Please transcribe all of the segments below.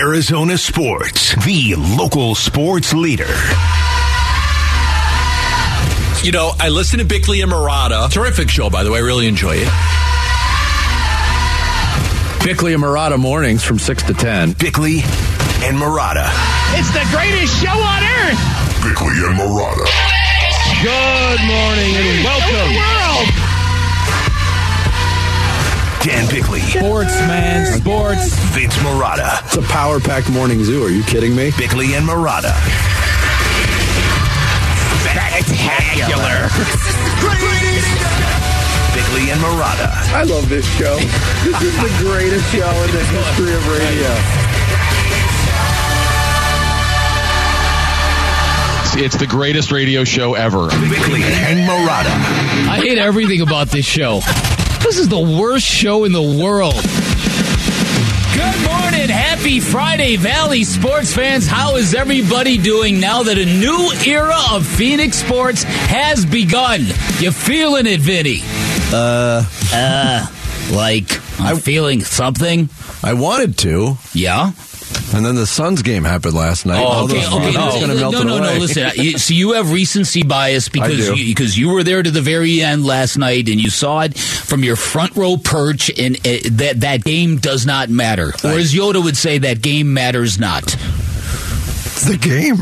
Arizona Sports, the local sports leader. You know, I listen to Bickley and Marotta. Terrific show, by the way. I really enjoy it. Bickley and Marotta mornings from 6 to 10. Bickley and Marotta. It's the greatest show on earth. Bickley and Marotta. Good morning and welcome. World. Dan Bickley. Sports, man. Sports. Vince Marotta. It's a power packed morning zoo. Are you kidding me? Bickley and Marotta. Spectacular. Bickley and Marotta. I love this show. This is the greatest show in the history of radio. It's the greatest radio show ever. Bickley and Marotta. I hate everything about this show. This is the worst show in the world. Good morning. Happy Friday, Valley sports fans. How is everybody doing now that a new era of Phoenix sports has begun? You feeling it, Vinny? Uh, uh, like I'm feeling something. I wanted to, Yeah. And then the Suns game happened last night. All okay, okay. No, melt no, no, no. Listen, you, so you have recency bias because you, because you were there to the very end last night and you saw it from your front row perch, and uh, that that game does not matter. Or as Yoda would say, that game matters not. It's the game.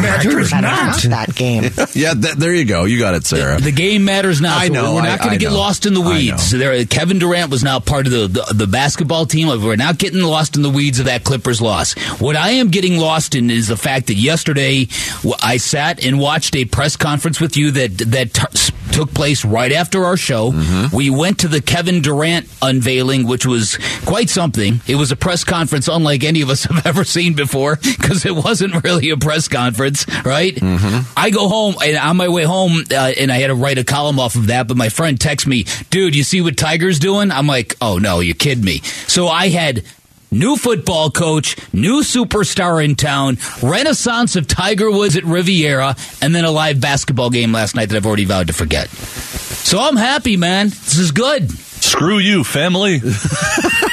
Matters not that game. Yeah, that, there you go. You got it, Sarah. The game matters not. I So know, We're not going to get know. lost in the weeds. know. There, Kevin Durant was now part of the, the the basketball team. We're not getting lost in the weeds of that Clippers loss. What I am getting lost in is the fact that yesterday w- I sat and watched a press conference with you that that t- s- took place right after our show. Mm-hmm. We went to the Kevin Durant unveiling, which was quite something. It was a press conference unlike any of us have ever seen before because it wasn't really a press conference, right? Mm-hmm. I go home and on my way home, uh, and I had to write a column off of that. But my friend texts me, "Dude, you see what Tiger's doing?" I'm like, "Oh no, you kid me." So I had. New football coach, new superstar in town, renaissance of Tiger Woods at Riviera, and then a live basketball game last night that I've already vowed to forget. So I'm happy, man. This is good. Screw you, family.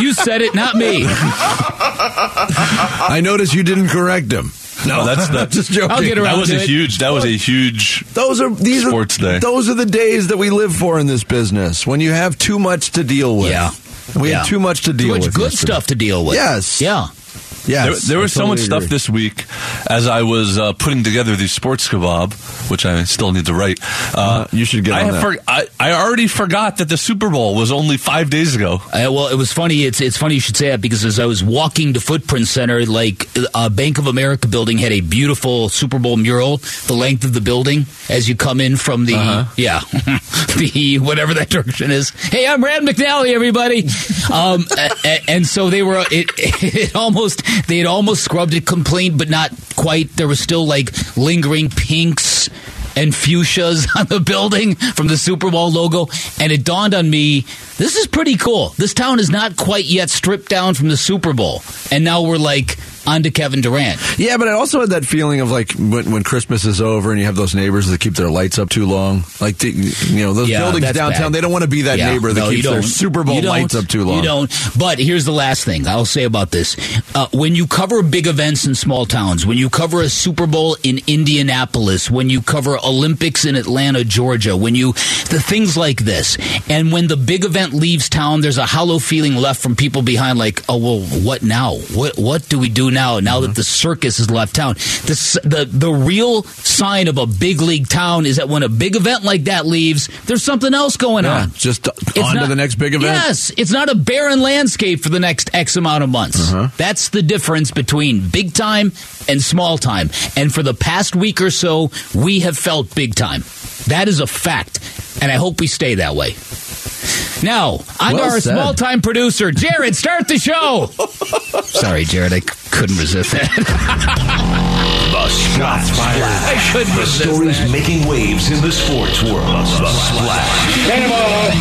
You said it, not me. I noticed you didn't correct him. No, that's the. Just joking. I'll get around That was to a it. huge. That was a huge. Those are these Sports are day. those are the days that we live for in this business. When you have too much to deal with. Yeah. We Yeah. had too much to deal Too much with. good yesterday. stuff to deal with. Yes. Yeah. Yes. There, there was so much totally stuff this week as I was uh, putting together the sports kebab, which I still need to write. Uh, Uh, you should get I, on that. for- I, I already forgot that the Super Bowl was only five days ago. Uh, well, it was funny. It's it's funny you should say that because as I was walking to Footprint Center, like uh, Bank of America building had a beautiful Super Bowl mural, the length of the building as you come in from the Uh-huh. yeah the whatever that direction is. Hey, I'm Rand McNally, everybody. um, a- a- and so they were it, it almost they had almost scrubbed it complete, but not quite. There was still like lingering pinks and fuchsias on the building from the Super Bowl logo. And it dawned on me, this is pretty cool. This town is not quite yet stripped down from the Super Bowl. And now we're like on to Kevin Durant. Yeah, but I also had that feeling of like when, when Christmas is over and you have those neighbors that keep their lights up too long. Like, the, you know, those Yeah, buildings downtown, bad. they don't want to be that Yeah, neighbor that no, keeps their. Super Bowl lights up too long. You don't. But here's the last thing I'll say about this: uh, when you cover big events in small towns, when you cover a Super Bowl in Indianapolis, when you cover Olympics in Atlanta, Georgia, when you the things like this, and when the big event leaves town, there's a hollow feeling left from people behind, like, oh well, what now? What what do we do now? Now Mm-hmm. that the circus has left town, the the the real sign of a big league town is that when a big event like that leaves, there's something else going Yeah, on. just It's on to not- the next big event. Yes, it's not a barren landscape for the next X amount of months. Uh-huh. That's the difference between big time and small time. And for the past week or so, we have felt big time. That is a fact. And I hope we stay that way. Now, on to Well our said. small time producer, Jared. Start the show. Sorry, Jared. I c- couldn't resist that. The Shots Fired. I couldn't The resist stories that. making waves in the sports world. The Splash. Cannonball.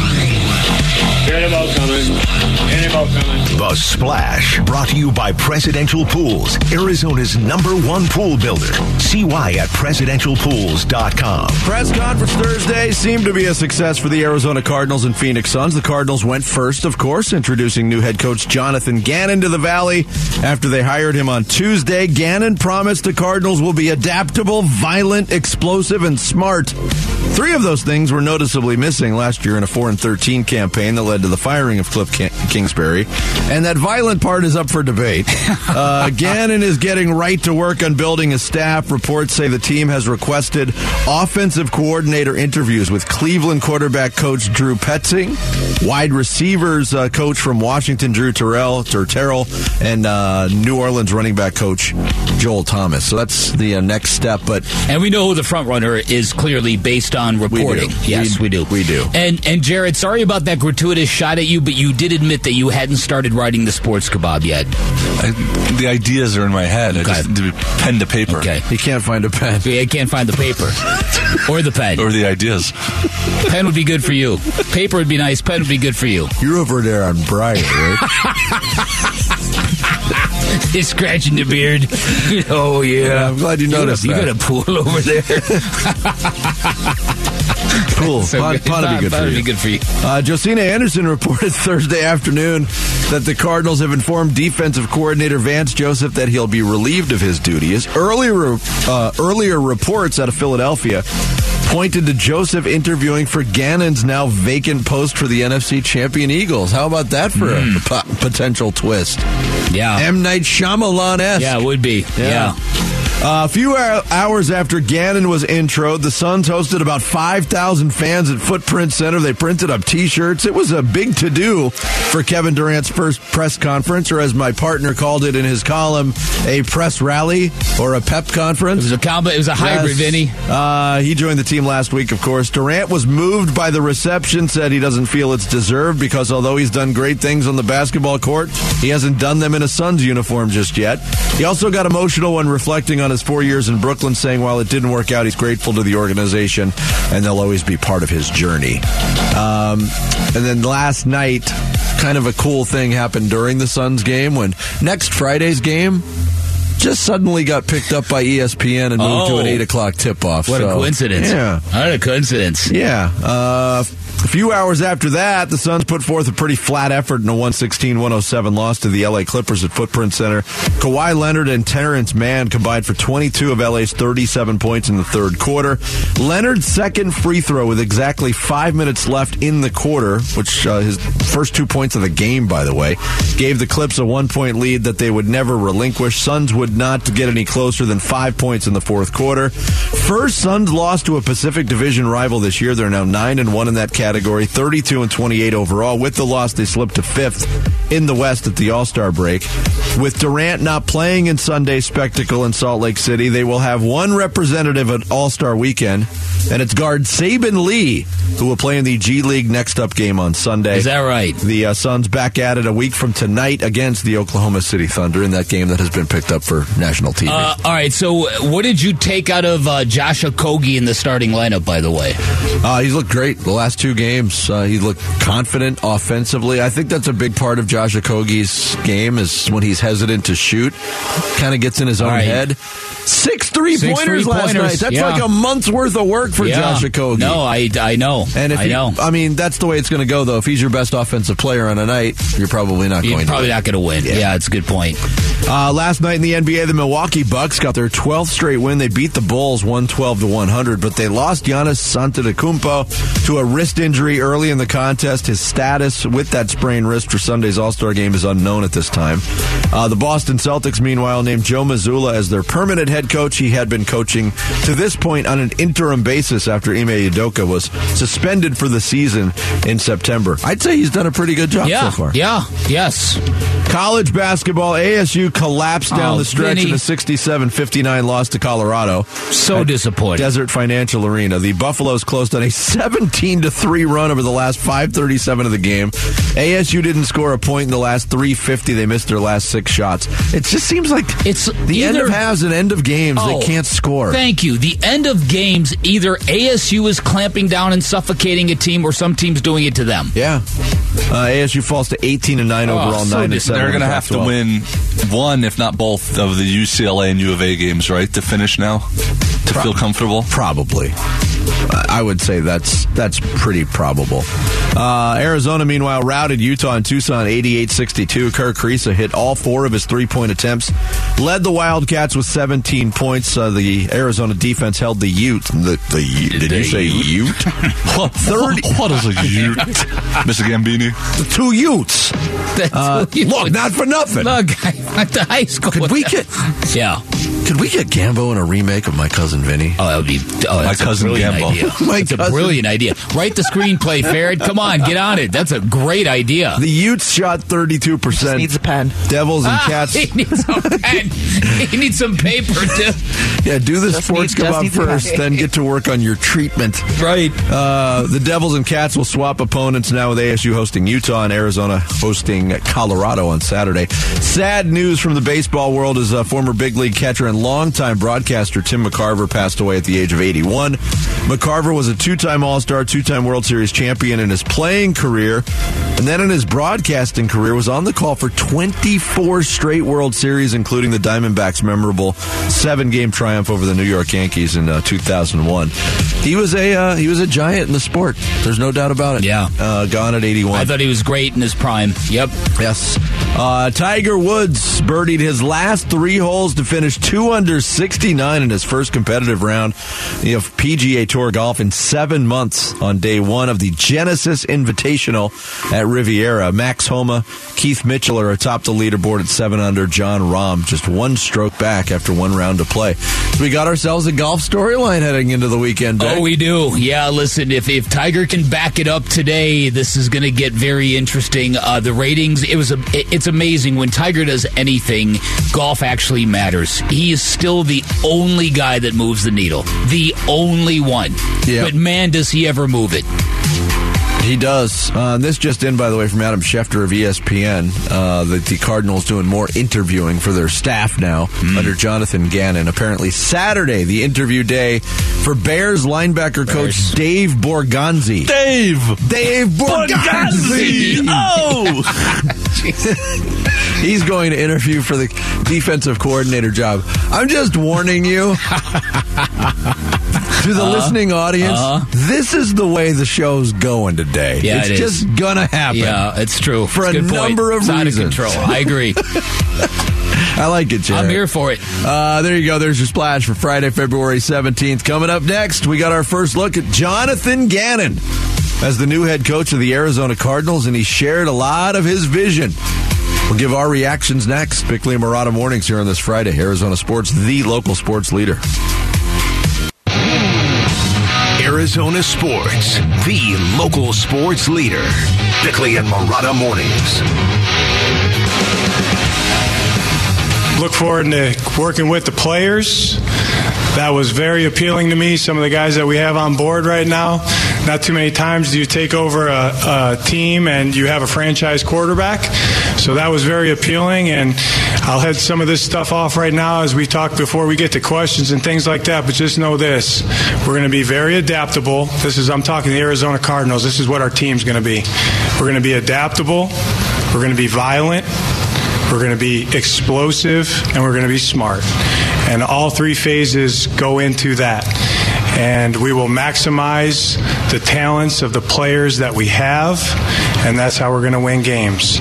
Cannonball coming. The Splash, brought to you by Presidential Pools, Arizona's number one pool builder. See why at presidentialpools.com. Press conference Thursday seemed to be a success for the Arizona Cardinals and Phoenix Suns. The Cardinals went first, of course, introducing new head coach Jonathan Gannon to the Valley after they hired him on Tuesday. Gannon promised the Cardinals will be adaptable, violent, explosive, and smart. Three of those things were noticeably missing last year in a 4 and 13 campaign that led to the firing of Cliff Kingsbury. And that violent part is up for debate. Uh, Gannon is getting right to work on building a staff. Reports say the team has requested offensive coordinator interviews with Cleveland quarterback coach Drew Petzing, wide receivers uh, coach from Washington Drew Terrell, Terrell, and uh, New Orleans running back coach Joel Thomas. So that's the uh, next step. But and we know who the front runner is clearly based on reporting. We yes, we, we, do. We do. And and Jared, sorry about that gratuitous shot at you, but you did admit that you hadn't started writing the sports kebab yet. I, the ideas are in my head. Okay. I just do pen to paper. Okay. He can't find a pen. I can't find the paper or the pen or the ideas. Pen would be good for you. Paper would be nice. Pen would be good for you. You're over there on Brian, right? He's scratching the beard. oh yeah. yeah I'm glad you noticed. You got, that. you got a pool over there. Cool. So Pot, good. be good for you. Be good for you. Uh, Josina Anderson reported Thursday afternoon that the Cardinals have informed defensive coordinator Vance Joseph that he'll be relieved of his duties. Earlier, uh, earlier reports out of Philadelphia pointed to Joseph interviewing for Gannon's now vacant post for the NFC champion Eagles. How about that for mm. a p- potential twist? Yeah. M. Night Shyamalan esque. Yeah, it would be. Yeah. yeah. Uh, a few hours after Gannon was introed, the Suns hosted about 5,000 fans at Footprint Center. They printed up T-shirts. It was a big to-do for Kevin Durant's first press conference, or as my partner called it in his column, a press rally or a pep conference. It was a combo. It was a hybrid, yes. Vinny. Uh, he joined the team last week, of course. Durant was moved by the reception, said he doesn't feel it's deserved because although he's done great things on the basketball court, he hasn't done them in a Suns uniform just yet. He also got emotional when reflecting on his four years in Brooklyn, saying while it didn't work out, he's grateful to the organization and they'll always be part of his journey. Um, and then last night, kind of a cool thing happened during the Suns game when next Friday's game just suddenly got picked up by ESPN and moved oh, to an eight o'clock tip off. What so, a coincidence! Yeah, what a coincidence! Yeah. Uh, a few hours after that, the Suns put forth a pretty flat effort in a 116-107 loss to the LA Clippers at Footprint Center. Kawhi Leonard and Terrence Mann combined for 22 of LA's 37 points in the third quarter. Leonard's second free throw with exactly five minutes left in the quarter, which uh, his first two points of the game, by the way, gave the Clips a one-point lead that they would never relinquish. Suns would not get any closer than five points in the fourth quarter. First Suns lost to a Pacific Division rival this year. They're now nine and one in that category category, 32 and 28 overall. With the loss, they slipped to fifth in the West at the All Star break. With Durant not playing in Sunday's spectacle in Salt Lake City, they will have one representative at All Star weekend, and it's guard Saben Lee, who will play in the G League next up game on Sunday. Is that right? The uh, Suns back at it a week from tonight against the Oklahoma City Thunder in that game that has been picked up for national TV. Uh, all right, so what did you take out of uh, Josh Okogie in the starting lineup, by the way? Uh, he's looked great the last two games. Uh, he looked confident offensively. I think that's a big part of Josh Okogie's game is when he's hesitant to shoot, kind of gets in his own right. head. Six three Six pointers last night. That's yeah. like a month's worth of work for yeah. Josh Okogie. No, I, I know. And if I he, know. I mean, that's the way it's going to go, though. If he's your best offensive player on a night, you're probably not you're going. Probably to not going to win. Yeah. yeah, it's a good point. Uh, last night in the NBA, the Milwaukee Bucks got their 12th straight win. They beat the Bulls 112 to 100, but they lost Giannis Antetokounmpo to a wrist injury early in the contest. His status with that sprained wrist for Sunday's All Star game is unknown at this time. Uh, the Boston Celtics, meanwhile, named Joe Mazzulla as their permanent head coach. He had been coaching to this point on an interim basis after Ime Udoka was suspended for the season in September. I'd say he's done a pretty good job yeah, so far. Yeah, yes. College basketball, ASU collapsed down oh, the stretch Vinny. in a 67-59 loss to Colorado. So disappointing. Desert Financial Arena. The Buffaloes closed on a 17 to 3 three run over the last 537 of the game. ASU didn't score a point in the last 350. They missed their last six shots. It just seems like It's the end of halves and end of games. Oh, they can't score. Thank you. The end of games, either ASU is clamping down and suffocating a team, or some team's doing it to them. yeah. Uh, ASU falls to 18 and 9 Oh, overall, so 9 and 7. They're going to the have to win one, if not both, of the UCLA and U of A games, right, to finish now, to feel comfortable. Probably. I I would say that's that's pretty probable. Uh, Arizona, meanwhile, routed Utah and Tucson 88-62. Kerr Kriisa hit all four of his three-point attempts. Led the Wildcats with 17 points. Uh, the Arizona defense held the Ute. The, the Ute- Did you say Ute? What, what is a Ute? Mr. Gambini? the two Utes. That's Uh, what you look, not for nothing. Look, I went to high school. Could we them. get Yeah. Could we get Gambo in a remake of My Cousin Vinny? Oh, that would be. Oh, that's a cousin brilliant Gambo. idea. My That's a brilliant idea. Write the screenplay, Farrad. Come on, get on it. That's a great idea. The Utes shot 32%. He needs a pen. Devils and Ah, Cats. he needs some pen. he needs some paper too. Yeah, do the Just sports needs- come just up first, then get to work on your treatment. Right. Uh, the Devils and Cats will swap opponents now with ASU hosting Utah and Arizona hosting Colorado on Saturday. Sad news from the baseball world is a former big league catcher and longtime broadcaster Tim McCarver passed away at the age of 81. McCarver was a two-time All-Star, two-time World Series champion in his playing career, and then in his broadcasting career was on the call for 24 straight World Series, including the Diamondbacks' memorable seven-game triumph over the New York Yankees in uh, 2001. He was a uh, he was a giant in the sport. There's no doubt about it. Yeah. uh, gone at 81. I thought he was great in his prime. Yep. Yes. Uh, Tiger Woods birdied his last three holes to finish two under 69 in his first competitive round of PGA Tour golf in seven months on day one of the Genesis Invitational at Riviera. Max Homa, Keith Mitchell are atop the leaderboard at seven under. Jon Rahm just one stroke back after one round to play. We got ourselves a golf storyline heading into the weekend. Oh, we do. Yeah, listen, if, if Tiger can back it up today, this is going to get very interesting. Uh, the ratings, it was a, it- it's amazing when Tiger does anything, golf actually matters. He is still the only guy that moves the needle. The only one. Yeah. But man, does he ever move it. He does. Uh, this just in, by the way, from Adam Schefter of ESPN, uh, that the Cardinals doing more interviewing for their staff now under Jonathan Gannon. Apparently, Saturday, the interview day for Bears linebacker Bears. coach Dave Borgonzi. Dave! Dave Borgonzi! Oh! He's going to interview for the defensive coordinator job. I'm just warning you. To the listening audience, this is the way the show's going today. Yeah, it's it just gonna happen. Yeah, it's true. For It's a good point. number of it's out of reasons. control. I agree. I like it, Jared. I'm here for it. Uh, there you go. There's your splash for Friday, February 17th. Coming up next, we got our first look at Jonathan Gannon as the new head coach of the Arizona Cardinals, and he shared a lot of his vision. We'll give our reactions next. Bickley and Marotta Mornings here on this Friday. Arizona Sports, the local sports leader. Arizona Sports, the local sports leader. Bickley and Marotta Mornings. look forward to working with the players. That was very appealing to me. Some of the guys that we have on board right now. Not too many times do you take over a, a team and you have a franchise quarterback. So that was very appealing. And I'll head some of this stuff off right now as we talk before we get to questions and things like that. But just know this we're going to be very adaptable. This is, I'm talking the Arizona Cardinals. This is what our team's going to be. We're going to be adaptable. We're going to be violent. We're going to be explosive and we're going to be smart. And all three phases go into that. And we will maximize the talents of the players that we have, and that's how we're going to win games.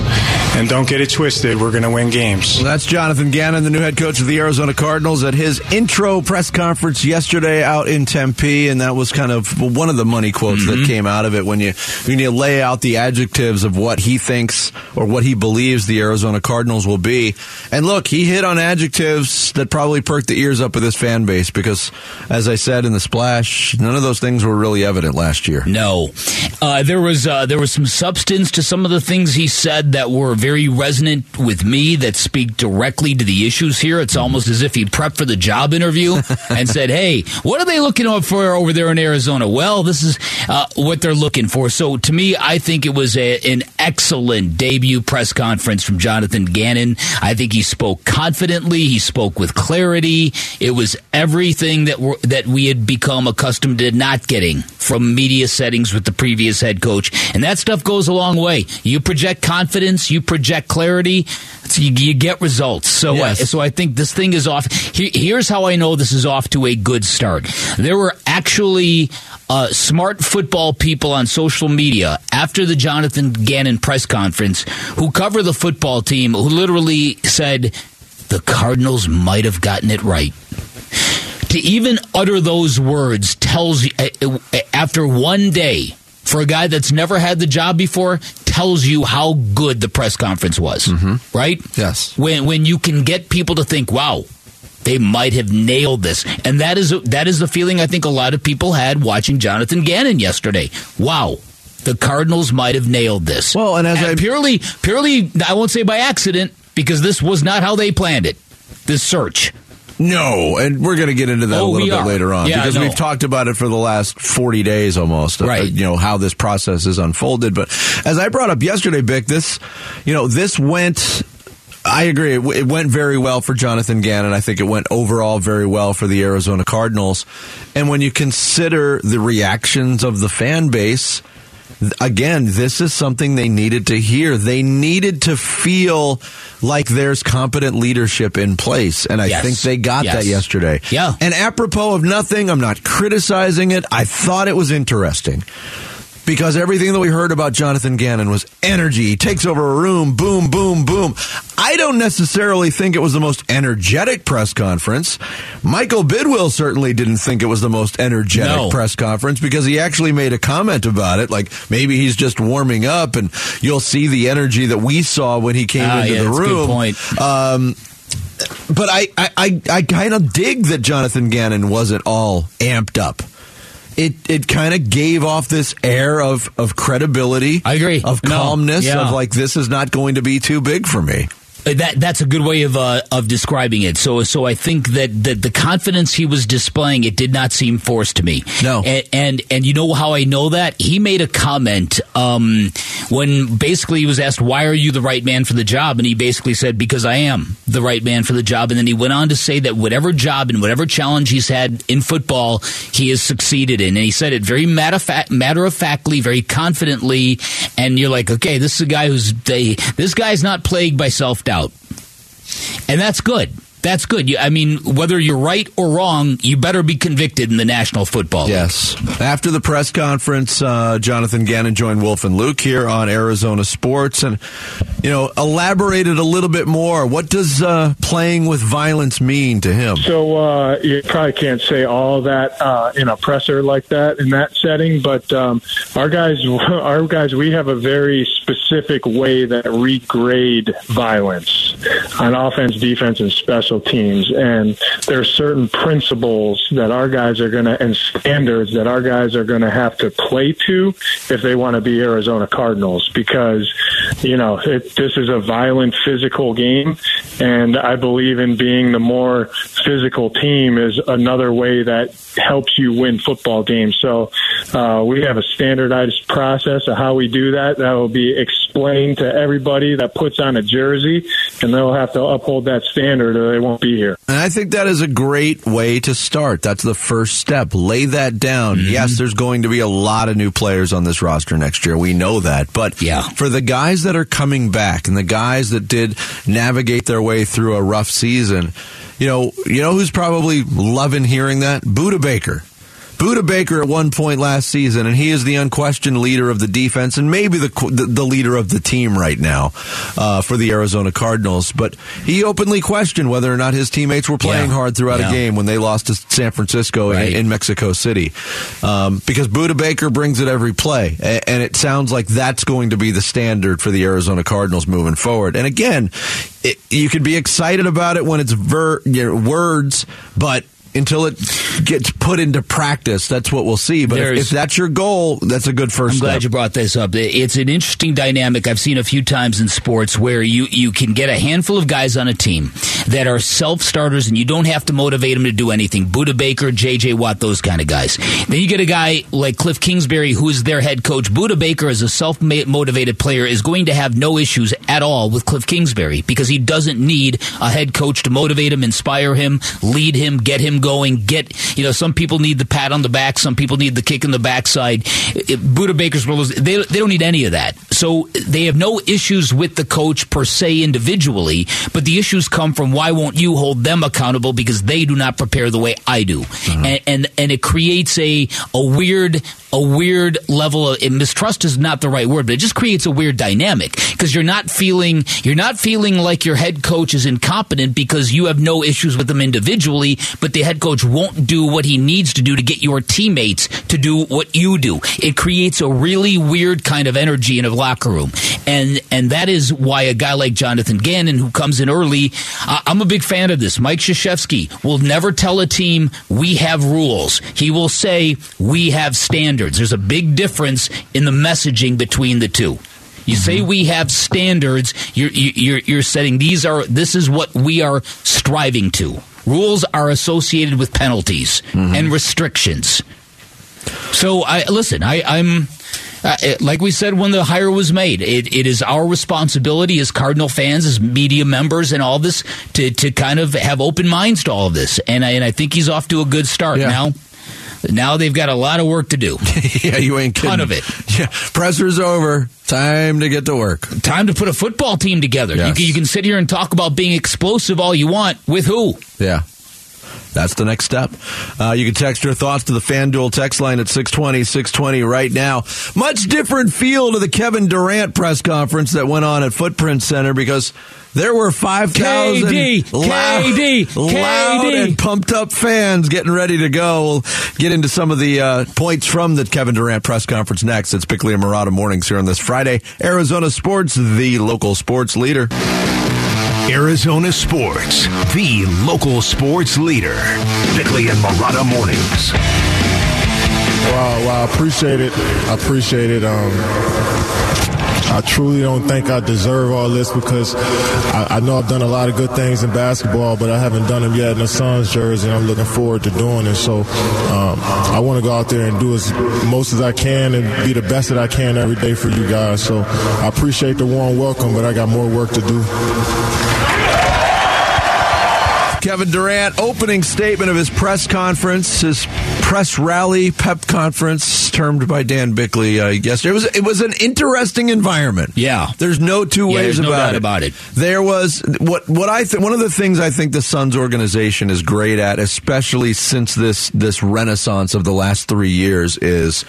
And don't get it twisted, we're going to win games. Well, that's Jonathan Gannon, the new head coach of the Arizona Cardinals, at his intro press conference yesterday out in Tempe, and that was kind of one of the money quotes that came out of it when you when you lay out the adjectives of what he thinks or what he believes the Arizona Cardinals will be. And look, he hit on adjectives that probably perked the ears up of this fan base because, as I said in the splash, none of those things were really evident last year. No, uh, there was uh, there was some substance to some of the things he said that were very resonant with me that speak directly to the issues here. It's almost as if he prepped for the job interview and said, "Hey, what are they looking for over there in Arizona?" Well, this is uh, what they're looking for. So, to me, I think it was a, an excellent debut press conference from Jonathan Gannon. I think he spoke confidently. He spoke with clarity. It was everything that we that we had become accustomed to not getting from media settings with the previous head coach, and that stuff goes a long way. You project confidence, you project clarity, so you, you get results. So, Yes. uh, so I think this thing is off. Here, here's how I know this is off to a good start. There were actually uh, smart football people on social media after the Jonathan Gannon press conference who cover the football team who literally said the Cardinals might have gotten it right to even utter those words tells you uh, uh, after one day for a guy that's never had the job before tells you how good the press conference was mm-hmm. right? Yes. when when you can get people to think wow they might have nailed this. And that is that is the feeling i think a lot of people had watching jonathan gannon yesterday. Wow the cardinals might have nailed this. Well, and as I- purely purely i won't say by accident because this was not how they planned it. This search No, and we're going to get into that Oh, a little bit are. later on Yeah, because we've talked about it for the last 40 days almost. uh, Right. you know, how this process is unfolded. But as I brought up yesterday, Bick, this, you know, this went. I agree. It, w- it went very well for Jonathan Gannon. I think it went overall very well for the Arizona Cardinals. And when you consider the reactions of the fan base, again, this is something they needed to hear. They needed to feel like there's competent leadership in place. And I Yes. think they got Yes. that yesterday. Yeah. And apropos of nothing, I'm not criticizing it. I thought it was interesting because everything that we heard about Jonathan Gannon was energy. He takes over a room, boom, boom, boom. I don't necessarily think it was the most energetic press conference. Michael Bidwill certainly didn't think it was the most energetic No. press conference because he actually made a comment about it. Like maybe he's just warming up and you'll see the energy that we saw when he came Ah, into yeah, the that's a good room. point. Um, but I, I, I, I kind of dig that Jonathan Gannon wasn't all amped up. It it kind of gave off this air of of credibility. I agree. Of No, calmness. yeah. Of like this is not going to be too big for me. That that's a good way of uh, of describing it. So so I think that, that the confidence he was displaying it did not seem forced to me. No. and and, and you know how I know that he made a comment um, when basically he was asked why are you the right man for the job, and he basically said because I am the right man for the job, and then he went on to say that whatever job and whatever challenge he's had in football, he has succeeded in, and he said it very matter fact matter of factly, very confidently, and you're like, okay, this is a guy who's they, this guy's not plagued by self doubt. And that's good. That's good. You, I mean, whether you're right or wrong, you better be convicted in the National Football League. Yes. After the press conference, uh, Jonathan Gannon joined Wolf and Luke here on Arizona Sports, and you know elaborated a little bit more. What does uh, playing with violence mean to him? So uh, you probably can't say all that uh, in a presser like that in that setting, but um, our guys, our guys, we have a very specific way that we grade violence on offense, defense, and special teams, and there are certain principles that our guys are going to and standards that our guys are going to have to play to if they want to be Arizona Cardinals because you know it, this is a violent physical game and I believe in being the more physical team is another way that helps you win football games. So uh, we have a standardized process of how we do that. That will be explained to everybody that puts on a jersey, and they'll have to uphold that standard or they won't be here. And I think that is a great way to start. That's the first step. Lay that down. Mm-hmm. Yes, there's going to be a lot of new players on this roster next year. We know that. But Yeah. for the guys that are coming back and the guys that did navigate their way through a rough season, you know, you know who's probably loving hearing that? Budda Baker. Budda Baker at one point last season, and he is the unquestioned leader of the defense and maybe the the, the leader of the team right now uh, for the Arizona Cardinals. But he openly questioned whether or not his teammates were playing Yeah. hard throughout Yeah. a game when they lost to San Francisco in- Right. in, Mexico City. Um, because Budda Baker brings it every play, A- and it sounds like that's going to be the standard for the Arizona Cardinals moving forward. And again, it, you could be excited about it when it's ver- you know, words, but until it gets put into practice. That's what we'll see. But if, if that's your goal, that's a good first I'm step. glad you brought this up. It's an interesting dynamic I've seen a few times in sports where you, you can get a handful of guys on a team that are self starters and you don't have to motivate them to do anything. Budda Baker, JJ Watt, those kind of guys. Then you get a guy like Cliff Kingsbury, who is their head coach. Budda Baker, as a self motivated player, is going to have no issues at all with Cliff Kingsbury because he doesn't need a head coach to motivate him, inspire him, lead him, get him going. Get you know, some people need the pat on the back, some people need the kick in the backside. Budda Baker's role is they they don't need any of that. So they have no issues with the coach per se individually, but the issues come from why won't you hold them accountable because they do not prepare the way I do, mm-hmm. and, and and it creates a a weird a weird level of and mistrust is not the right word, but it just creates a weird dynamic because you're not feeling you're not feeling like your head coach is incompetent because you have no issues with them individually, but the head coach won't do what he needs to do to get your teammates to do what you do. It creates a really weird kind of energy in a locker room, and and that is why a guy like Jonathan Gannon, who comes in early, I- I'm a big fan of this. Mike Krzyzewski will never tell a team we have rules. He will say we have standards. There's a big difference in the messaging between the two. You say we have standards. You're, you're you're setting these are this is what we are striving to. Rules are associated with penalties and restrictions. So I listen. I, I'm uh, it- like we said when the hire was made. It, it is our responsibility as Cardinal fans, as media members, and all this to to kind of have open minds to all of this. And I, and I think he's off to a good start Yeah. now. Now they've got a lot of work to do. yeah, you ain't kidding. Ton of it. Yeah, pressure's over. Time to get to work. Time to put a football team together. You, Yes. can, you can sit here and talk about being explosive all you want. With who? Yeah. That's the next step. Uh, you can text your thoughts to the FanDuel text line at 620, 620 right now. Much different feel to the Kevin Durant press conference that went on at Footprint Center because there were 5,000 KD, loud, KD, loud KD. and pumped up fans getting ready to go. We'll get into some of the uh, points from the Kevin Durant press conference next. It's Bickley and Marotta mornings here on this Friday. Arizona Sports, the local sports leader. Arizona Sports, the local sports leader. Bickley and Marotta mornings. Wow, wow, appreciate it. I appreciate it. Um, I truly don't think I deserve all this because I, I know I've done a lot of good things in basketball, but I haven't done them yet in the Suns jersey. I'm looking forward to doing it. So um, I want to go out there and do as most as I can and be the best that I can every day for you guys. So I appreciate the warm welcome, but I got more work to do. Kevin Durant opening statement of his press conference, his press rally, pep conference, termed by Dan Bickley uh, yesterday. It was it was an interesting environment. Yeah. there's no two Yeah, ways no about doubt it. about it. There was what what I th- one of the things I think the Suns organization is great at, especially since this this renaissance of the last three years, is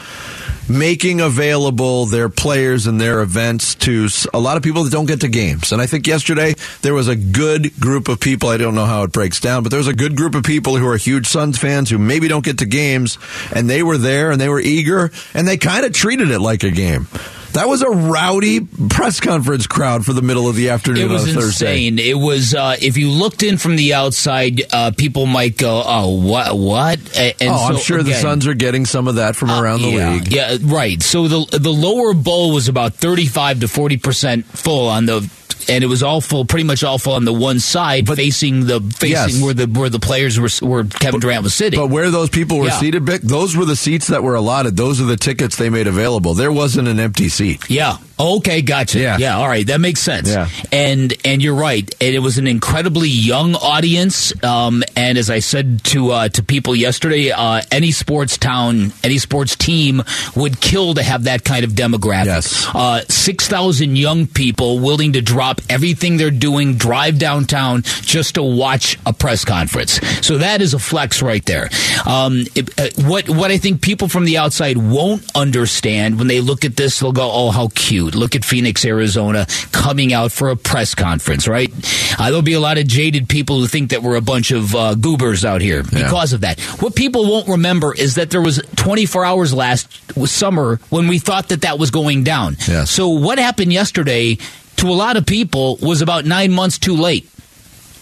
making available their players and their events to a lot of people that don't get to games. And I think yesterday there was a good group of people. I don't know how it breaks down, but there was a good group of people who are huge Suns fans who maybe don't get to games, and they were there and they were eager and they kind of treated it like a game. That was a rowdy press conference crowd for the middle of the afternoon It was on Thursday. insane. It was uh, if you looked in from the outside, uh, people might go, "Oh, what? What?" And oh, I'm so, sure the again, Suns are getting some of that from around the yeah, league. Yeah, right. So the the lower bowl was about thirty five to forty percent full on the. And it was all full, pretty much all full on the one side, facing the facing Yes. where the where the players were, where Kevin Durant was sitting. But where those people were Yeah. seated, Vic, those were the seats that were allotted. Those are the tickets they made available. There wasn't an empty seat. Yeah. Okay, gotcha. Yeah. Yeah. All right, that makes sense. Yeah. And and you're right. And it was an incredibly young audience. Um, and as I said to uh, to people yesterday, uh, any sports town, any sports team would kill to have that kind of demographic. Yes. Uh, Six thousand young people willing to drop everything they're doing, drive downtown just to watch a press conference. So that is a flex right there. Um, it- uh, what what I think people from the outside won't understand when they look at this, they'll go, "Oh, how cute! Look at Phoenix, Arizona, coming out for a press conference." Right? Uh, there'll be a lot of jaded people who think that we're a bunch of uh, goobers out here because of that. What people won't remember is that there was 24 hours last summer when we thought that that was going down. Yes. So what happened yesterday to a lot of people was about nine months too late.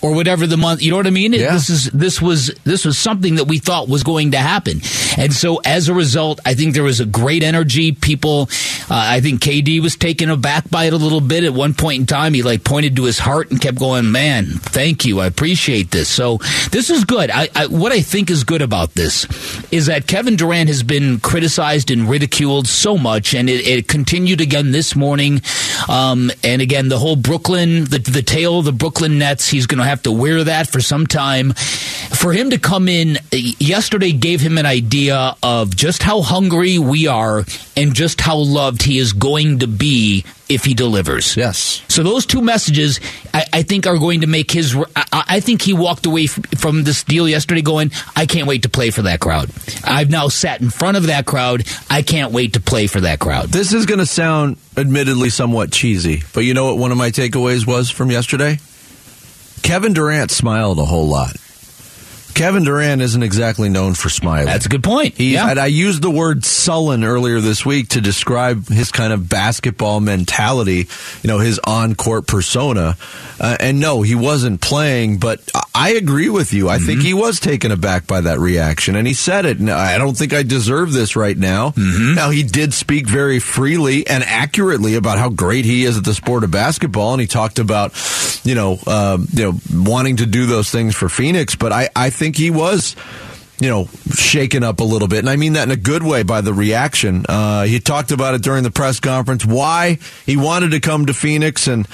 or whatever the month. You know what I mean? Yeah. This is this was this was something that we thought was going to happen, and so as a result, I think there was a great energy. People, I think KD was taken aback by it a little bit at one point in time. He like pointed to his heart and kept going, "Man, thank you, I appreciate this." So this is good. I, I what I think is good about this is that Kevin Durant has been criticized and ridiculed so much, and it, it continued again this morning. Um, and again, the whole Brooklyn, the, the tail of the Brooklyn Nets, he's going to have to wear that for some time. For him to come in yesterday gave him an idea of just how hungry we are and just how loved he is going to be if he delivers. Yes. So those two messages, I, I think, are going to make his. I, I think he walked away f- from this deal yesterday going, "I can't wait to play for that crowd. I've now sat in front of that crowd. I can't wait to play for that crowd." This is going to sound admittedly somewhat cheesy, but you know what one of my takeaways was from yesterday? Kevin Durant smiled a whole lot. Kevin Durant isn't exactly known for smiling. That's a good point. He, yeah. and I used the word sullen earlier this week to describe his kind of basketball mentality, you know, his on court persona. Uh, and no, he wasn't playing, but I agree with you. I Mm-hmm. think he was taken aback by that reaction. And he said it. "No, I don't think I deserve this right now. Mm-hmm. Now, he did speak very freely and accurately about how great he is at the sport of basketball. And he talked about, you know, um, you know, wanting to do those things for Phoenix. But I, I think he was you know, shaken up a little bit. And I mean that in a good way by the reaction. Uh, he talked about it during the press conference, why he wanted to come to Phoenix. And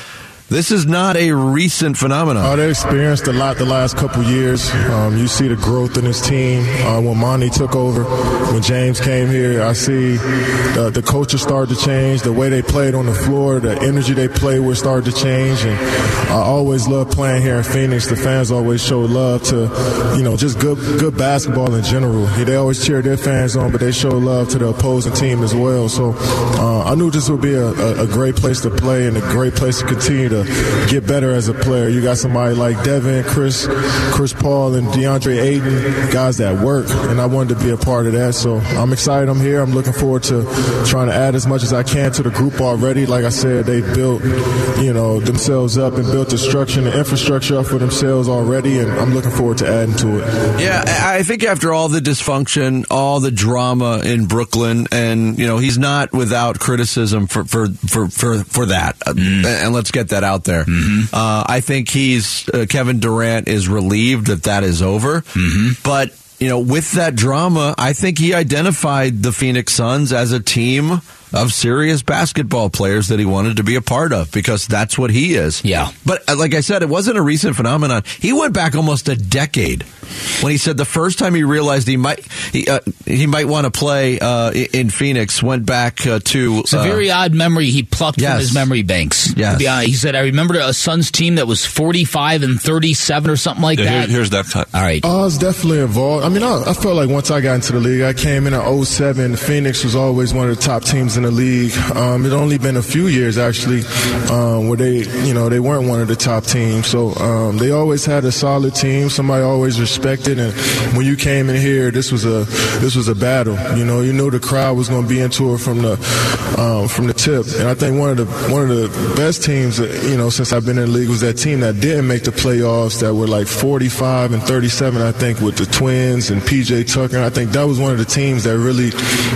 this is not a recent phenomenon. Uh, they experienced a lot the last couple years. Um, you see the growth in this team. Uh, when Monty took over, when James came here, I see the, the coaches started to change, the way they played on the floor, the energy they played with started to change. And I always love playing here in Phoenix. The fans always show love to, you know, just good good basketball in general. They always cheer their fans on, but they show love to the opposing team as well. So uh, I knew this would be a, a, a great place to play and a great place to continue to get better as a player. You got somebody like Devin, Chris, Chris Paul, and DeAndre Ayton, guys that work, and I wanted to be a part of that. So I'm excited. I'm here. I'm looking forward to trying to add as much as I can to the group already. Like I said, they built, you know, themselves up and built the structure and the infrastructure up for themselves already, and I'm looking forward to adding to it. Yeah, I I think after all the dysfunction, all the drama in Brooklyn, and you know he's not without criticism for for for for, for that. Uh, And let's get that out there. Uh, I think he's uh, Kevin Durant is relieved that that is over, but. You know, with that drama, I think he identified the Phoenix Suns as a team of serious basketball players that he wanted to be a part of because that's what he is. Yeah. But uh, like I said, it wasn't a recent phenomenon. He went back almost a decade when he said the first time he realized he might he uh, he might want to play uh, in Phoenix. Went back uh, to It's a uh, very odd memory he plucked yes. from his memory banks. Yes. To be honest, he said, "I remember a Suns team that was forty-five and thirty-seven or something like Yeah, here- that." here's that cut. All right. I was definitely involved. I mean, I, I felt like once I got into the league, I came in at 07. Phoenix was always one of the top teams in the league. Um, it only been a few years actually um, where they, you know, they weren't one of the top teams. So um, they always had a solid team. Somebody always respected. And when you came in here, this was a this was a battle. You know, you knew the crowd was going to be into it from the um, from the tip. And I think one of the one of the best teams, that, you know, since I've been in the league was that team that didn't make the playoffs that were like 45 and 37. I think with the Twins and PJ Tucker. I think that was one of the teams that really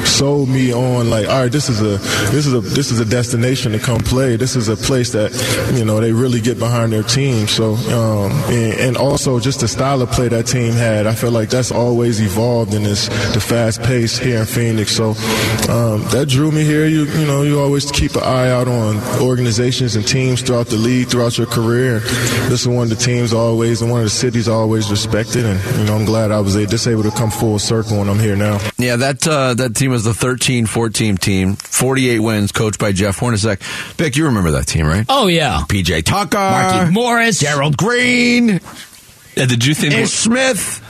sold me on like, all right, this is a this is a this is a destination to come play. This is a place that you know they really get behind their team. So um, and, and also just the style of play that team had. I feel like that's always evolved in this the fast pace here in Phoenix. So um, that drew me here. You you know you always keep an eye out on organizations and teams throughout the league throughout your career. This is one of the teams always and one of the cities always respected. And you know I'm glad I was just able to come full circle and I'm here now. Yeah, that uh, that team was the 13-14 team, 48 wins, coached by Jeff Hornacek. Vic, you remember that team, right? Oh yeah. PJ Tucker, Marky Morris, Gerald Green, Yeah, did you think Ish Smith,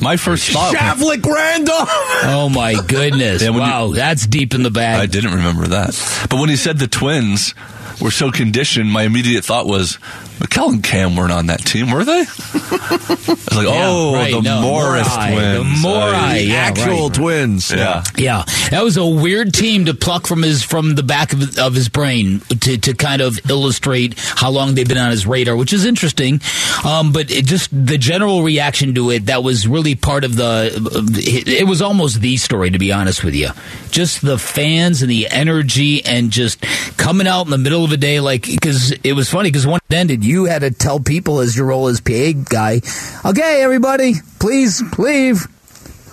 my first thought? Shavlik Randolph. Oh my goodness! Yeah, when you- wow, that's deep in the bag. I didn't remember that. But when he said the twins were so conditioned, my immediate thought was, Mikal and Cam weren't on that team, were they? I was like, Yeah, oh, right, the no, Morris Morai, twins. the Morai, Oh, yeah, Actual right. twins. yeah. Yeah, that was a weird team to pluck from his from the back of, of his brain to, to kind of illustrate how long they've been on his radar, which is interesting. Um, but it just the general reaction to it that was really part of the. It, it was almost the story, to be honest with you. Just the fans and the energy and just coming out in the middle of a day, like because it was funny because when it ended, you had to tell people as your role as PA guy, okay, everybody, please leave.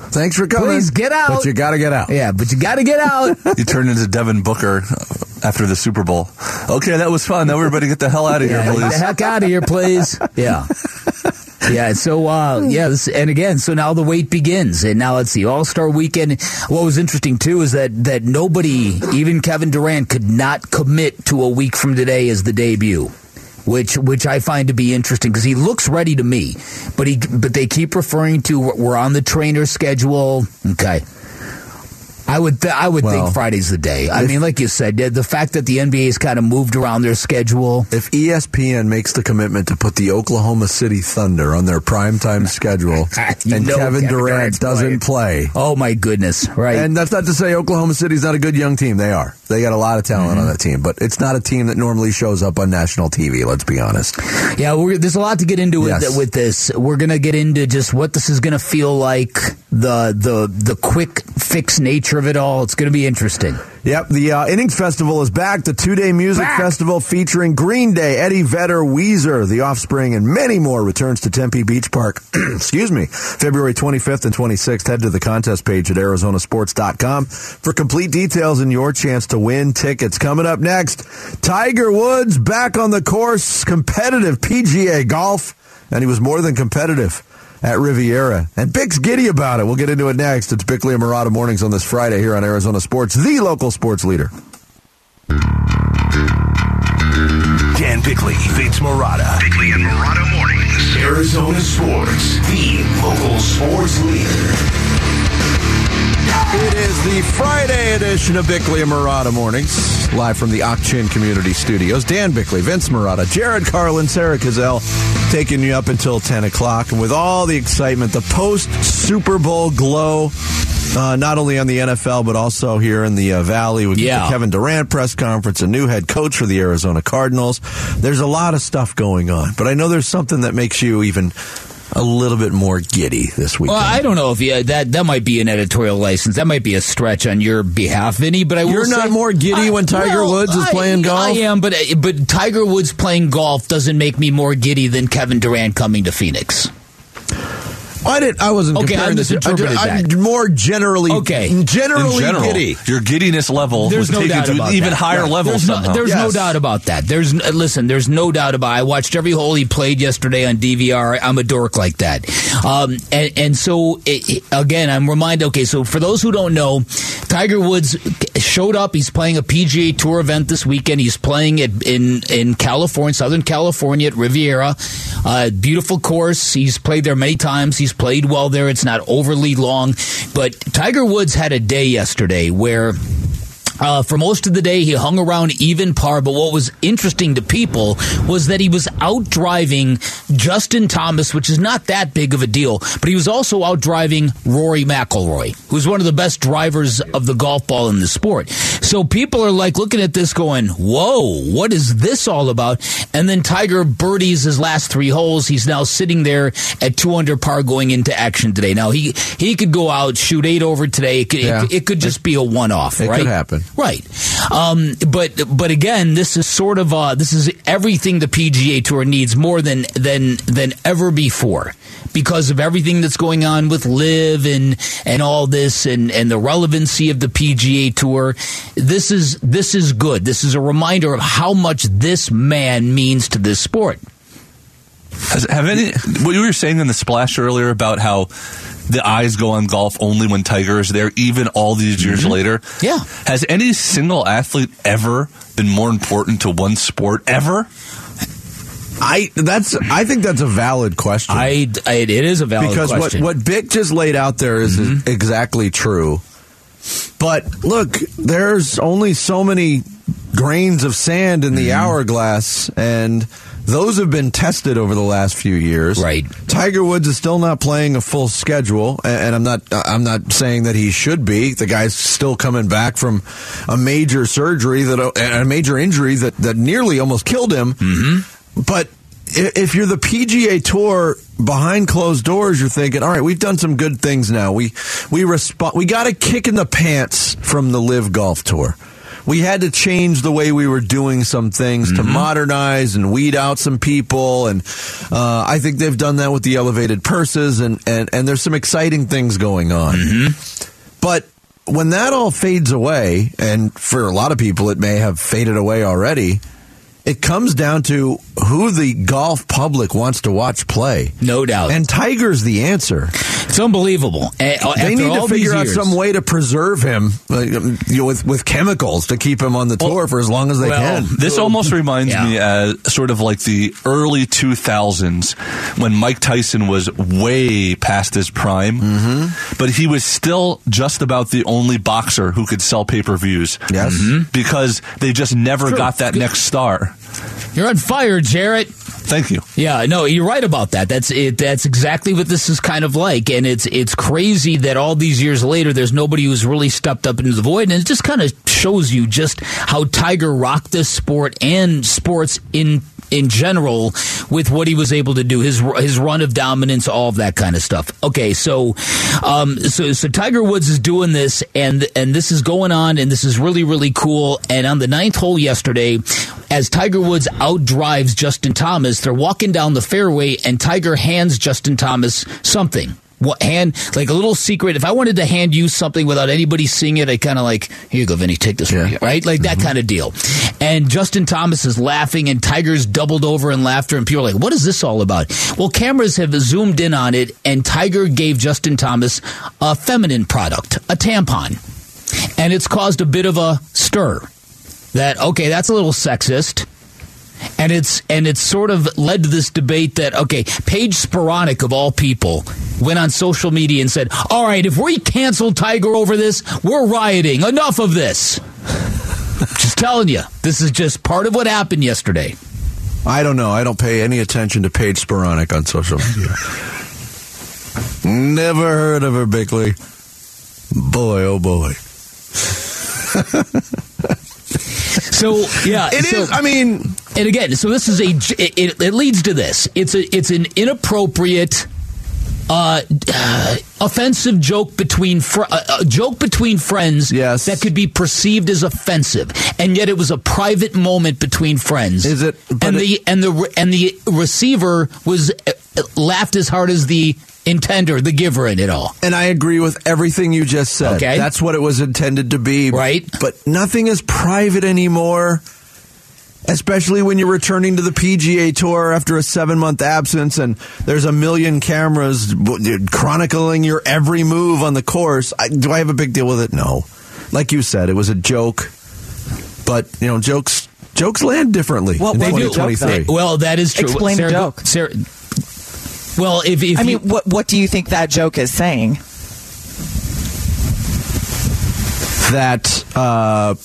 Thanks for coming. Please get out. But you got to get out. Yeah, but you got to get out. You turned into Devin Booker after the Super Bowl. Okay, that was fun. Now everybody get the hell out of here, Yeah, get the please. heck out of here, please. Yeah. Yeah, so uh, yeah, and again, so now the wait begins, and now it's the All Star Weekend. What was interesting too is that that nobody, even Kevin Durant, could not commit to a week from today as the debut, which which I find to be interesting because he looks ready to me, but he but they keep referring to we're on the trainer schedule. Okay, I would th- I would Well, think Friday's the day. I if- mean, like you said, the fact that the NBA's kind of moved around their schedule. If ESPN makes the commitment to put the Oklahoma City Thunder on their primetime schedule and Kevin Kevin Durant doesn't play, Oh my goodness! Right. and that's not to say Oklahoma City's not a good young team. They are. They got a lot of talent Mm-hmm. on that team, but it's not a team that normally shows up on national TV. Let's be honest. Yeah, we're, there's a lot to get into with, Yes. with this. We're gonna get into just what this is gonna feel like, the the the quick fix nature of it all. It's gonna be interesting. Yep, the uh, Innings Festival is back. The two-day music Back. festival featuring Green Day, Eddie Vedder, Weezer, The Offspring, and many more returns to Tempe Beach Park. Excuse me, February 25th and 26th. Head to the contest page at arizonasports.com for complete details and your chance to win tickets. Coming up next, Tiger Woods back on the course, competitive PGA golf, and he was more than competitive at Riviera. And Bick's giddy about it. We'll get into it next. It's Bickley and Marotta mornings on this Friday here on Arizona Sports, the local sports leader. Dan Bickley, Vince Marotta. Bickley and Marotta mornings. Arizona Sports, the local sports leader. It is the Friday edition of Bickley and Marotta Mornings, live from the Ak-Chin Community Studios. Dan Bickley, Vince Marotta, Jared Carlin, Sarah Cazell, taking you up until 10 o'clock. And with all the excitement, the post Super Bowl glow, uh, not only on the NFL, but also here in the uh, Valley with Yeah. the Kevin Durant press conference, a new head coach for the Arizona Cardinals. There's a lot of stuff going on, but I know there's something that makes you even a little bit more giddy this weekend. Well, I don't know if you, that that might be an editorial license. That might be a stretch on your behalf, Vinny. But I You're not say- more giddy I- when Tiger well, Woods is I- playing golf? I am, but but Tiger Woods playing golf doesn't make me more giddy than Kevin Durant coming to Phoenix. I didn't. I wasn't. Okay, comparing I this. misinterpreted I, that. am more generally. Okay. generally In general, giddy. your giddiness level There's was no taken doubt to about an even that. higher Right. level There's, no, somehow. there's no doubt about that. There's uh, listen. There's no doubt about. I watched every hole he played yesterday on DVR. I'm a dork like that. Um, and, and so it, it- again, I'm reminded. Okay, so for those who don't know, Tiger Woods showed up. He's playing a PGA Tour event this weekend. He's playing it in in California, Southern California at Riviera. Uh, beautiful course. He's played there many times. He's played well there. It's not overly long, but Tiger Woods had a day yesterday where. Uh, for most of the day, he hung around even par. But what was interesting to people was that he was out driving Justin Thomas, which is not that big of a deal. But he was also out driving Rory McIlroy, who's one of the best drivers of the golf ball in the sport. So people are like looking at this, going, "Whoa, what is this all about?" And then Tiger birdies his last three holes. He's now sitting there at two under par going into action today. Now he he could go out shoot eight over today. It could, Yeah. it, it could just be a one off. It right? could happen. Right. Um, but but again, this is sort of uh, this is everything the PGA Tour needs more than than than ever before because of everything that's going on with LIV and and all this and and the relevancy of the PGA Tour. This is this is good. This is a reminder of how much this man means to this sport. Has, have any what you were saying in the splash earlier about how the eyes go on golf only when Tiger is there, even all these years later? Yeah. Has any single athlete ever been more important to one sport ever? I that's. I think that's a valid question. I, I it is a valid because question. what what Bick just laid out there is Mm-hmm. exactly true. But look, there's only so many grains of sand in Mm-hmm. the hourglass, and those have been tested over the last few years. Right. Tiger Woods is still not playing a full schedule, and I'm not. I'm not saying that he should be. The guy's still coming back from a major surgery that a major injury that that nearly almost killed him. Mm-hmm. But if you're the PGA Tour behind closed doors, you're thinking, all right, we've done some good things now. We we respond. We got a kick in the pants from the LIV Golf Tour. We had to change the way we were doing some things to modernize and weed out some people, and uh, I think they've done that with the elevated purses, and and and there's some exciting things going on. But when that all fades away, and for a lot of people it may have faded away already, it comes down to who the golf public wants to watch play. No doubt. And Tiger's the answer. It's unbelievable. A- They after need all to figure out years- some way to preserve him like, um, you know, with with chemicals to keep him on the tour for as long as they Well, can. this almost reminds Yeah. me as sort of like the early 2000s when Mike Tyson was way past his prime, Mm-hmm. but he was still just about the only boxer who could sell pay per views. Yes. Because they just never True. got that Good. next star. You're on fire, Jared. Thank you. Yeah, no, you're right about that. That's it. That's exactly what this is kind of like, and it's it's crazy that all these years later, there's nobody who's really stepped up into the void, and it just kind of shows you just how Tiger rocked this sport and sports in in general with what he was able to do, his his run of dominance, all of that kind of stuff. Okay, so um, so so Tiger Woods is doing this, and and this is going on, and this is really really cool. And on the ninth hole yesterday, as Tiger Woods outdrives Justin Thomas, they're walking down the fairway, and Tiger hands Justin Thomas something. What hand like a little secret? If I wanted to hand you something without anybody seeing it, I kind of like here you go, Vinny, take this, you," right? Like that mm-hmm. kind of deal. And Justin Thomas is laughing, and Tiger's doubled over in laughter, and people are like, "What is this all about?" Well, cameras have zoomed in on it, and Tiger gave Justin Thomas a feminine product, a tampon, and it's caused a bit of a stir. That okay, that's a little sexist and it's and it's sort of led to this debate that okay, Paige Spiranac of all people went on social media and said, "All right, if we cancel Tiger over this, we're rioting. Enough of this." just telling you, this is just part of what happened yesterday. I don't know. I don't pay any attention to Paige Spiranac on social media. Never heard of her, Bickley. Boy, oh boy. So yeah, It is. so- I mean, and again, so this is a it, it leads to this. It's a it's an inappropriate. Uh, uh, offensive joke between fr- uh, a joke between friends Yes. that could be perceived as offensive, and yet it was a private moment between friends. Is it- And it- the and the and the receiver was uh, laughed as hard as the intender, the giver in it all. and I agree with everything you just said. Okay. That's what it was intended to be. Right. But nothing is private anymore. Especially when you're returning to the PGA Tour after a seven month absence and there's a million cameras chronicling your every move on the course. I, do I have a big deal with it? No. Like you said, it was a joke. But, you know, jokes jokes land differently What- in what was the joke, 2023. though? Well, that is true. Explain Sarah, joke. Sarah, well, if, if I you, mean, what what do you think that joke is saying? that uh,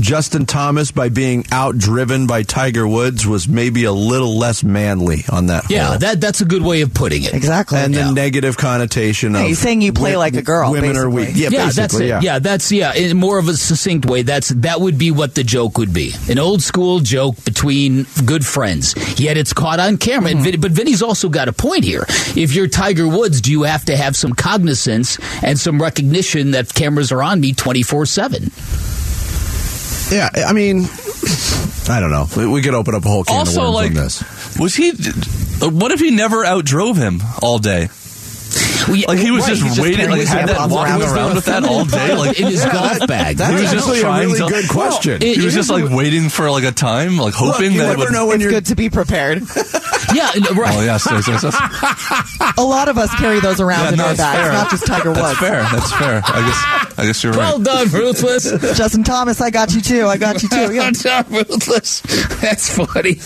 Justin Thomas, by being outdriven by Tiger Woods, was maybe a little less manly on that. yeah, hole. that that's a good way of putting it. Exactly. and the negative connotation Yeah, of he's saying you play wi- like a girl, Women are weak. basically. Yeah, yeah, that's basically, it. yeah. Yeah. that's yeah. In more of a succinct way, that's that would be what the joke would be. An old school joke between good friends. Yet it's caught on camera. Mm-hmm. And Vin, but Vinny's also got a point here. If you're Tiger Woods, do you have to have some cognizance and some recognition that cameras are on me twenty four seven? Yeah, I mean, I don't know. We, we could open up a whole can also, of worms like, on this. was he? What if he never outdrove him all day? Like he was Right, just he's just waiting, carrying like his had that walking around. around with that all day, like in his golf bag. That's He was just actually a really to- good question. It- he was just like waiting for like a time, like Look, hoping you that it never would. know when It's you're good to be prepared. yeah, right. Oh yes, yes, yes, yes. A lot of us carry those around Yeah, in no, our bags, fair. not just Tiger Woods. That's Woods. fair. That's fair. I guess. I guess you're Well right. Well done, ruthless. Justin Thomas, I got you too. I got you too. Yeah. John Ruthless. That's funny.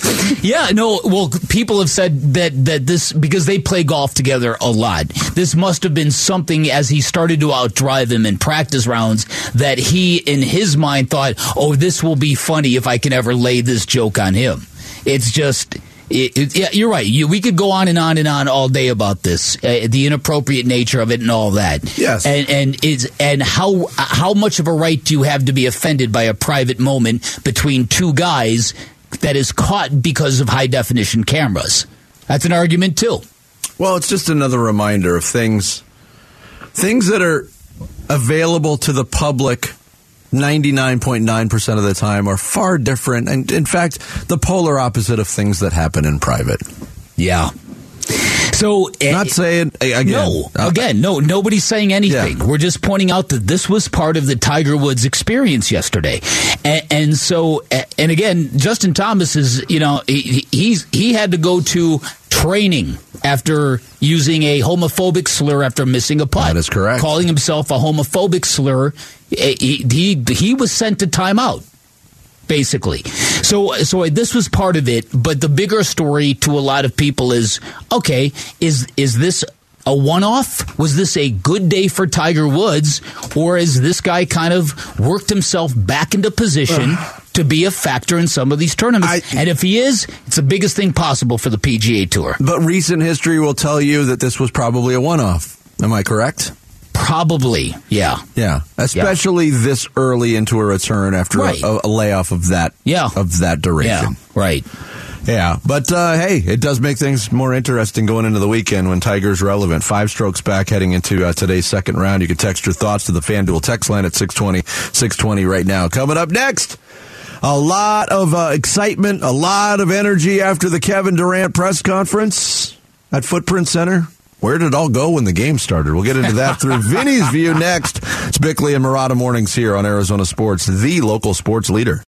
Yeah, no. Well, people have said that that this because they play golf together a lot. This must have been something as he started to outdrive him in practice rounds that he, in his mind, thought, "Oh, this will be funny if I can ever lay this joke on him." It's just. It, it- yeah, you're right. You, we could go on and on and on all day about this, uh, the inappropriate nature of it, and all that. Yes. and and is and how how much of a right do you have to be offended by a private moment between two guys that is caught because of high definition cameras. That's an argument too. Well, it's just another reminder of things things that are available to the public 99.9% of the time are far different and in fact the polar opposite of things that happen in private. Yeah. So eh, not saying eh, again. No, uh, again, no. Nobody's saying anything. We're just pointing out that this was part of the Tiger Woods experience yesterday, and, and so, eh, and again, Justin Thomas is, you know, he, he's he had to go to training after using a homophobic slur after missing a putt. That is correct. Calling himself a homophobic slur, eh, he he, he was sent to timeout basically. So so this was part of it, but the bigger story to a lot of people is okay, is is this a one off? Was this a good day for Tiger Woods or is this guy kind of worked himself back into position to be a factor in some of these tournaments? and if he is, it's the biggest thing possible for the PGA Tour. But recent history will tell you that this was probably a one off. Am I correct? Probably, yeah. Yeah, especially yeah. this early into a return after right. a, a, layoff of that yeah. of that duration. Yeah, right. Yeah, but uh, hey, it does make things more interesting going into the weekend when Tiger's relevant. Five strokes back heading into uh, today's second round. You can text your thoughts to the FanDuel text line at 620, 620 right now. Coming up next, a lot of uh, excitement, a lot of energy after the Kevin Durant press conference at Footprint Center. Where did it all go when the game started? We'll get into that through Vinny's view next. It's Bickley and Marotta Mornings here on Arizona Sports, the local sports leader.